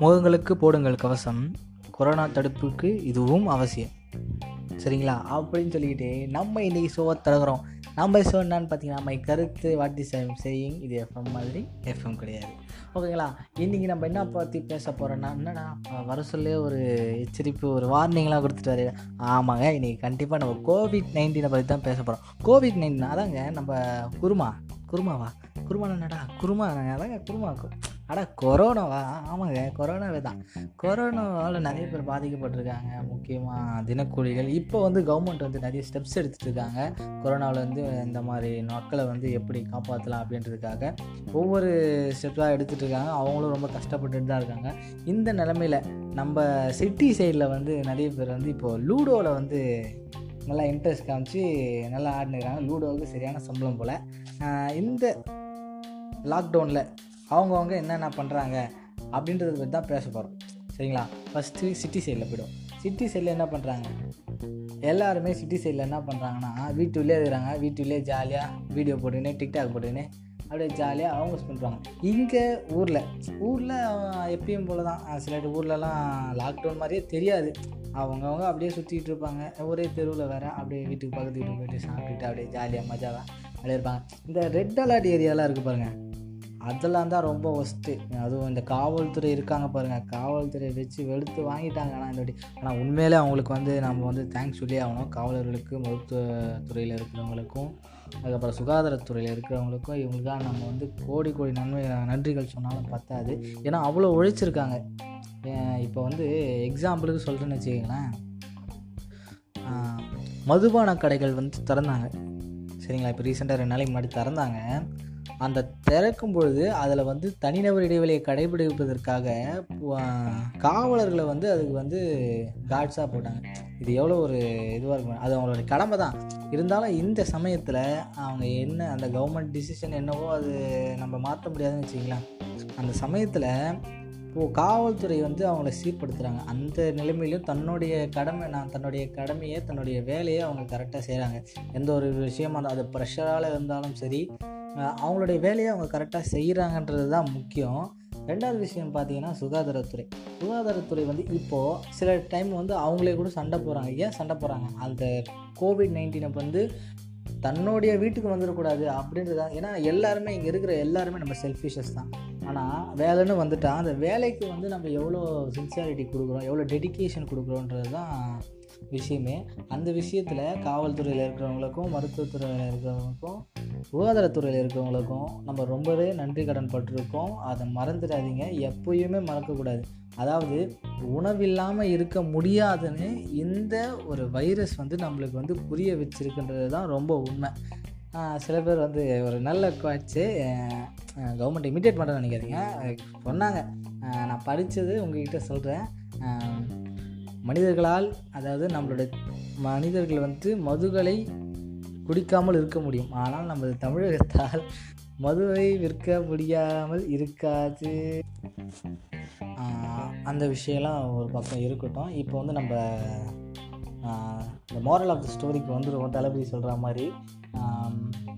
முகங்களுக்கு போடுங்கள் கவசம். கொரோனா தடுப்புக்கு இதுவும் அவசியம். சரிங்களா? அப்படின்னு சொல்லிக்கிட்டு நம்ம இன்றைக்கி ஷோவை தொடங்குறோம் நம்ம ஷோ என்னன்னு பார்த்தீங்கன்னா நம்ம கருத்து வாட்டி செய்யிங் இது எஃப்எம் மாதிரி எஃப்எம் கிடையாது. ஓகேங்களா? இன்றைக்கி நம்ம என்ன பற்றி பேச போகிறோன்னா என்னடா வர சொல்லே ஒரு எச்சரிப்பு ஒரு வார்னிங்லாம் கொடுத்துட்டாரு. ஆமாங்க இன்றைக்கி கண்டிப்பாக நம்ம கோவிட் நைன்டீனை பற்றி தான் பேச போகிறோம் கோவிட் நைன்டீன் அதாங்க நம்ம குருமா. குருமாவா? குருமா என்னடா? குருமா அதாங்க குருமா அடா கொரோனாவா? ஆமாங்க கொரோனாவே தான். கொரோனாவால் நிறைய பேர் பாதிக்கப்பட்டிருக்காங்க முக்கியமாக தினக்கூலிகள். இப்போ வந்து கவர்மெண்ட் வந்து நிறைய ஸ்டெப்ஸ் எடுத்துகிட்டு இருக்காங்க. கொரோனாவிலேருந்து இந்த மாதிரி மக்களை வந்து எப்படி காப்பாற்றலாம் அப்படின்றதுக்காக. ஒவ்வொரு ஸ்டெப்ஸாக எடுத்துகிட்டு இருக்காங்க. அவங்களும் ரொம்ப கஷ்டப்பட்டுட்டு தான் இருக்காங்க. இந்த நிலமையில் நம்ம சிட்டி சைடில் வந்து நிறைய பேர் வந்து இப்போது லூடோவில் வந்து நல்லா இன்ட்ரெஸ்ட் காமிச்சு நல்லா ஆடினுக்கிறாங்க லூடோவுக்கு சரியான சம்பளம் போல். இந்த லாக்டவுனில் அவங்கவுங்க என்னென்ன பண்ணுறாங்க அப்படின்றத பற்றி தான் பேச போகிறோம் சரிங்களா? ஃபஸ்ட்டு சிட்டி சைடில் போய்டும் சிட்டி சைடில் என்ன பண்ணுறாங்க எல்லாருமே சிட்டி சைடில் என்ன பண்ணுறாங்கன்னா வீட்டுள்ளே இருக்கிறாங்க. வீட்டுள்ளே ஜாலியாக வீடியோ போட்டுக்கினே டிக்டாக் போட்டுக்கினே அப்படியே ஜாலியாக அவங்க பண்ணுறாங்க இங்கே ஊரில் ஊரில் எப்பயும் போல தான் சில ஊர்லலாம் லாக்டவுன் மாதிரியே தெரியாது. அவங்கவுங்க அப்படியே சுற்றிக்கிட்டு இருப்பாங்க. ஒரே தெருவில் வேறு அப்படியே வீட்டுக்கு பக்கத்து வீட்டுக்கு போயிட்டு சாப்பிட்டுட்டு அப்படியே ஜாலியாக மஜாவாக அப்படியே இருப்பாங்க இந்த ரெட் அலர்ட் ஏரியாலாம் இருக்குது பாருங்கள் அதெல்லாம் தான் ரொம்ப ஒஸ்ட்டு அதுவும் இந்த காவல்துறை இருக்காங்க பாருங்கள் காவல்துறை வச்சு வெளுத்து வாங்கிட்டாங்க. ஆனால் இந்த ஆனால் உண்மையிலே அவங்களுக்கு வந்து நம்ம வந்து தேங்க்ஸ் சொல்லி ஆகணும். காவலர்களுக்கு மருத்துவத்துறையில் இருக்கிறவங்களுக்கும் அதுக்கப்புறம் சுகாதாரத்துறையில் இருக்கிறவங்களுக்கும் இவங்களுக்காக நம்ம வந்து கோடி கோடி நன்மை நன்றிகள் சொன்னாலும் பத்தாது. ஏன்னா அவ்வளோ உழைச்சிருக்காங்க. இப்போ வந்து எக்ஸாம்பிளுக்கு சொல்கிறேன்னு வச்சுக்கோங்களேன். மதுபான கடைகள் வந்து திறந்தாங்க. சரிங்களா? இப்போ ரீசெண்டாக ரெண்டு நாளைக்கு முன்னாடி திறந்தாங்க. அந்த திறக்கும் பொழுது அதில் வந்து தனிநபர் இடைவெளியை கடைபிடிப்பதற்காக காவலர்களை வந்து அதுக்கு வந்து காட்ஸாக போட்டாங்க. இது எவ்வளோ ஒரு இதுவாக இருக்கும். அது அவங்களோட கடமை தான். இருந்தாலும் இந்த சமயத்தில் அவங்க என்ன அந்த கவர்மெண்ட் டிசிஷன் என்னவோ அது நம்ம மாற்ற முடியாதுன்னு வச்சுக்கலாம் அந்த சமயத்தில் இப்போது காவல்துறை வந்து அவங்கள சீர்படுத்துகிறாங்க அந்த நிலைமையிலும் தன்னுடைய கடமை நான் தன்னுடைய கடமையை தன்னுடைய வேலையை அவங்க கரெக்டாக செய்கிறாங்க எந்த ஒரு விஷயமாக அது ப்ரெஷரால் இருந்தாலும் சரி அவங்களுடைய வேலையை அவங்க கரெக்டாக செய்கிறாங்கன்றது தான் முக்கியம். ரெண்டாவது விஷயம் பார்த்தீங்கன்னா சுகாதாரத்துறை. சுகாதாரத்துறை வந்து இப்போது சில டைம் வந்து அவங்களே கூட சண்டை போகிறாங்க ஏன் சண்டை போகிறாங்க அந்த கோவிட் நைன்டீனை வந்து தன்னுடைய வீட்டுக்கு வந்துடக்கூடாது அப்படின்றது ஏன்னா எல்லாருமே இங்கே இருக்கிற எல்லாருமே நம்ம செல்ஃபிஷஸ் தான். ஆனால் வேலைன்னு வந்துட்டால் அந்த வேலைக்கு வந்து நம்ம எவ்வளோ சின்சியாரிட்டி கொடுக்குறோம் எவ்வளோ டெடிக்கேஷன் கொடுக்குறோன்றது தான் விஷயமே. அந்த விஷயத்தில் காவல்துறையில் இருக்கிறவங்களுக்கும் மருத்துவத்துறையில் இருக்கிறவங்களுக்கும் சுகாதாரத்துறையில் இருக்கிறவங்களுக்கும் நம்ம ரொம்பவே நன்றி கடன் பட்டிருக்கோம். அதை மறந்துடாதீங்க. எப்போயுமே மறக்கக்கூடாது. அதாவது உணவில்லாமல் இருக்க முடியாதுன்னு இந்த ஒரு வைரஸ் வந்து நம்மளுக்கு வந்து புரிய வச்சிருக்குன்றது தான் ரொம்ப உண்மை. சில பேர் வந்து ஒரு நல்ல குவாச்சு கவர்மெண்ட் இமிட்டேட் பண்ணுறேன்னு நினைக்காதீங்க. சொன்னாங்க. நான் படித்தது உங்ககிட்ட சொல்கிறேன் மனிதர்களால் அதாவது நம்மளுடைய மனிதர்கள் வந்து மதுகளை குடிக்காமல் இருக்க முடியும். ஆனால் நமது தமிழகத்தால் மதுவை விற்க முடியாமல் இருக்காது. அந்த விஷயம்லாம் ஒரு பக்கம் இருக்கட்டும். இப்போ வந்து நம்ம இந்த மாரல் ஆஃப் த ஸ்டோரிக்கு வந்துடுவோம் தளபதி சொல்கிற மாதிரி.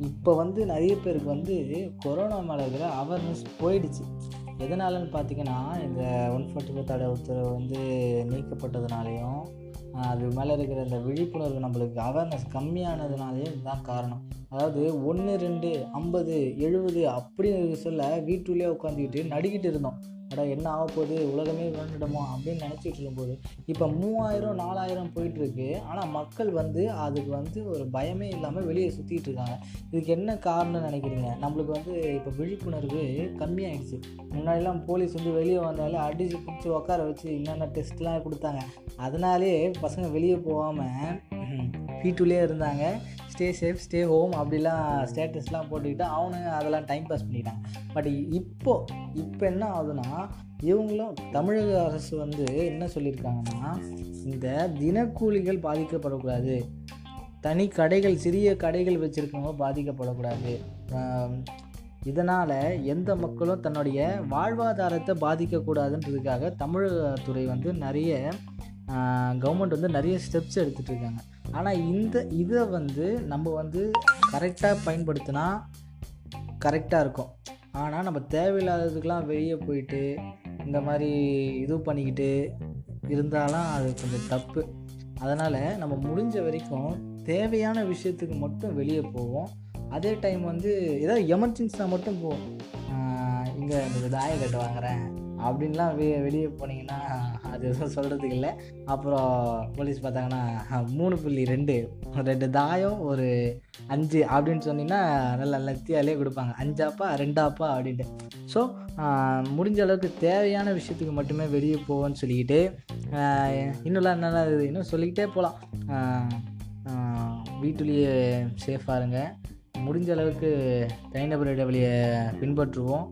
இப்போ வந்து நிறைய பேருக்கு வந்து கொரோனா மேலே இருக்கிற அவேர்னஸ் போயிடுச்சு. எதனாலன்னு பார்த்தீங்கன்னா இந்த ஒன் ஃபார்ட்டி ஃபோர் தடை உத்தரவு வந்து நீக்கப்பட்டதுனாலையும் அது மேலே இருக்கிற இந்த விழிப்புணர்வு நம்மளுக்கு அவேர்னஸ் கம்மியானதுனாலேயும் இதுதான் காரணம். அதாவது ஒன்று ரெண்டு ஐம்பது எழுபது அப்படின்னு சொல்ல வீட்டுள்ளே உட்காந்துக்கிட்டு நடிக்கிட்டு இருந்தோம். அடா என்ன ஆக போகுது உலகமே விளையாண்டுடுமோ அப்படின்னு நினச்சிட்டு இருக்கும்போது இப்போ மூவாயிரம் நாலாயிரம் போயிட்டுருக்கு. ஆனால் மக்கள் வந்து அதுக்கு வந்து ஒரு பயமே இல்லாமல் வெளியே சுற்றிட்டு இருக்காங்க. இதுக்கு என்ன காரணம்னு நினைக்கிறீங்க? நம்மளுக்கு வந்து இப்போ விழிப்புணர்வு கம்மியாயிடுச்சு. முன்னாடிலாம் போலீஸ் வந்து வெளியே வந்தாலே அடித்து பிடிச்சி உட்கார வச்சு என்னென்ன டெஸ்ட்லாம் கொடுத்தாங்க. அதனாலே பசங்க வெளியே போகாமல் வீட்டுலேயே இருந்தாங்க. ஸ்டே சேஃப் ஸ்டே ஹோம் அப்படிலாம் ஸ்டேட்டஸ்லாம் போட்டுக்கிட்டு அவனுங்க அதெல்லாம் டைம் பாஸ் பண்ணிட்டான் பட் இப்போது இப்போ என்ன ஆகுதுன்னா இவங்களும் தமிழக அரசு வந்து என்ன சொல்லியிருக்காங்கன்னா இந்த தினக்கூலிகள் பாதிக்கப்படக்கூடாது. தனி கடைகள் சிறிய கடைகள் வச்சுருக்கவங்க பாதிக்கப்படக்கூடாது. இதனால் எந்த மக்களும் தன்னுடைய வாழ்வாதாரத்தை பாதிக்கக்கூடாதுன்றதுக்காக தமிழகத்துறை வந்து நிறைய கவர்மெண்ட் வந்து நிறைய ஸ்டெப்ஸ் எடுத்துகிட்டு இருக்காங்க. ஆனால் இந்த இதை வந்து நம்ம வந்து கரெக்டாக பயன்படுத்தினா கரெக்டாக இருக்கும். ஆனால் நம்ம தேவையில்லாததுக்கெலாம் வெளியே போயிட்டு இந்த மாதிரி இது பண்ணிக்கிட்டு இருந்தாலும் அது கொஞ்சம் தப்பு. அதனால் நம்ம முடிஞ்ச வரைக்கும் தேவையான விஷயத்துக்கு மட்டும் வெளியே போவோம். அதே டைம் வந்து ஏதாவது எமர்ஜென்சினா மட்டும் போவோம் இங்கே இந்த தாய கட்டு வாங்குறேன். அப்படின்லாம் வெ வெளியே போனீங்கன்னா அது எதுவும் சொல்கிறதுக்கு இல்லை. அப்புறம் போலீஸ் பார்த்தாங்கன்னா மூணு புள்ளி ரெண்டு ரெண்டு தாயம் ஒரு அஞ்சு அப்படின்னு சொன்னீங்கன்னா நல்ல லத்தியாலே கொடுப்பாங்க. அஞ்சாப்பா ரெண்டாப்பா அப்படின்ட்டு. ஸோ முடிஞ்ச அளவுக்கு தேவையான விஷயத்துக்கு மட்டுமே வெளியே போவோன்னு சொல்லிக்கிட்டு இன்னும்லாம் என்னென்ன இன்னும் சொல்லிக்கிட்டே போகலாம் வீட்டுலேயே சேஃபாக இருங்க. முடிஞ்ச அளவுக்கு தனிநபர் இடைவெளியை பின்பற்றுவோம்.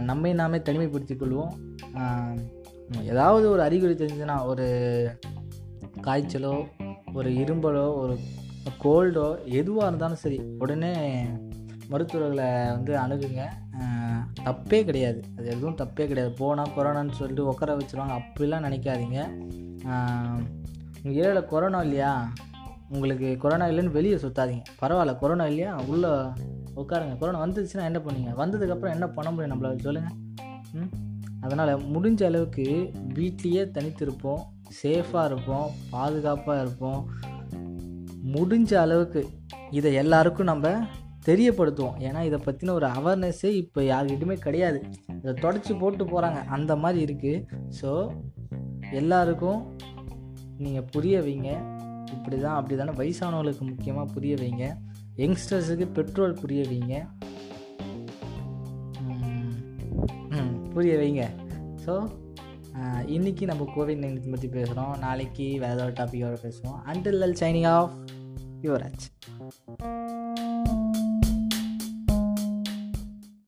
நம்மை நாமே தனிமைப்படுத்திக் கொள்வோம். ஏதாவது ஒரு அறிகுறி தெரிஞ்சதுன்னா ஒரு காய்ச்சலோ ஒரு இரும்பலோ ஒரு கோல்டோ எதுவாக இருந்தாலும் சரி உடனே மருத்துவர்களை வந்து அணுகுங்க. தப்பே கிடையாது. அது எதுவும் தப்பே கிடையாது. போனால் கொரோனான்னு சொல்லிட்டு உட்கார வச்சுருவாங்க. அப்படிலாம் நினைக்காதீங்க. உங்கள் ஏரியாவில் கொரோனா இல்லையா? உங்களுக்கு கொரோனா இல்லைன்னு வெளியே சுற்றாதீங்க பரவாயில்ல கொரோனா இல்லையா? உள்ளே உட்காருங்க. கொரோனா வந்துச்சுன்னா என்ன பண்ணுவீங்க வந்ததுக்கப்புறம் என்ன பண்ண முடியும் நம்மள சொல்லுங்கள் ம்? அதனால் முடிஞ்ச அளவுக்கு வீட்லேயே தனித்திருப்போம். சேஃபாக இருப்போம். பாதுகாப்பாக இருப்போம். முடிஞ்ச அளவுக்கு இதை எல்லாருக்கும் நம்ம தெரியப்படுத்துவோம். ஏன்னா இதை பற்றின ஒரு அவேர்னஸ்ஸே இப்போ யாருக்கிட்டுமே கிடையாது. இதை தொடச்சி போட்டு போகிறாங்க அந்த மாதிரி இருக்குது ஸோ எல்லாருக்கும் நீங்கள் புரிய வைங்க. இப்படி தான் அப்படி தானே வயசானவங்களுக்கு முக்கியமாக புரிய வைங்க. யங்ஸ்டர்ஸுக்கு பெட்ரோல் புரிய வைங்க. புரிய வைங்க. ஸோ இன்றைக்கி நம்ம கோவிட் நைன்டீன் பற்றி பேசுகிறோம் நாளைக்கு வேறு ஏதாவது டாப்பிக்கோட பேசுவோம். Until signing off Yuvraj.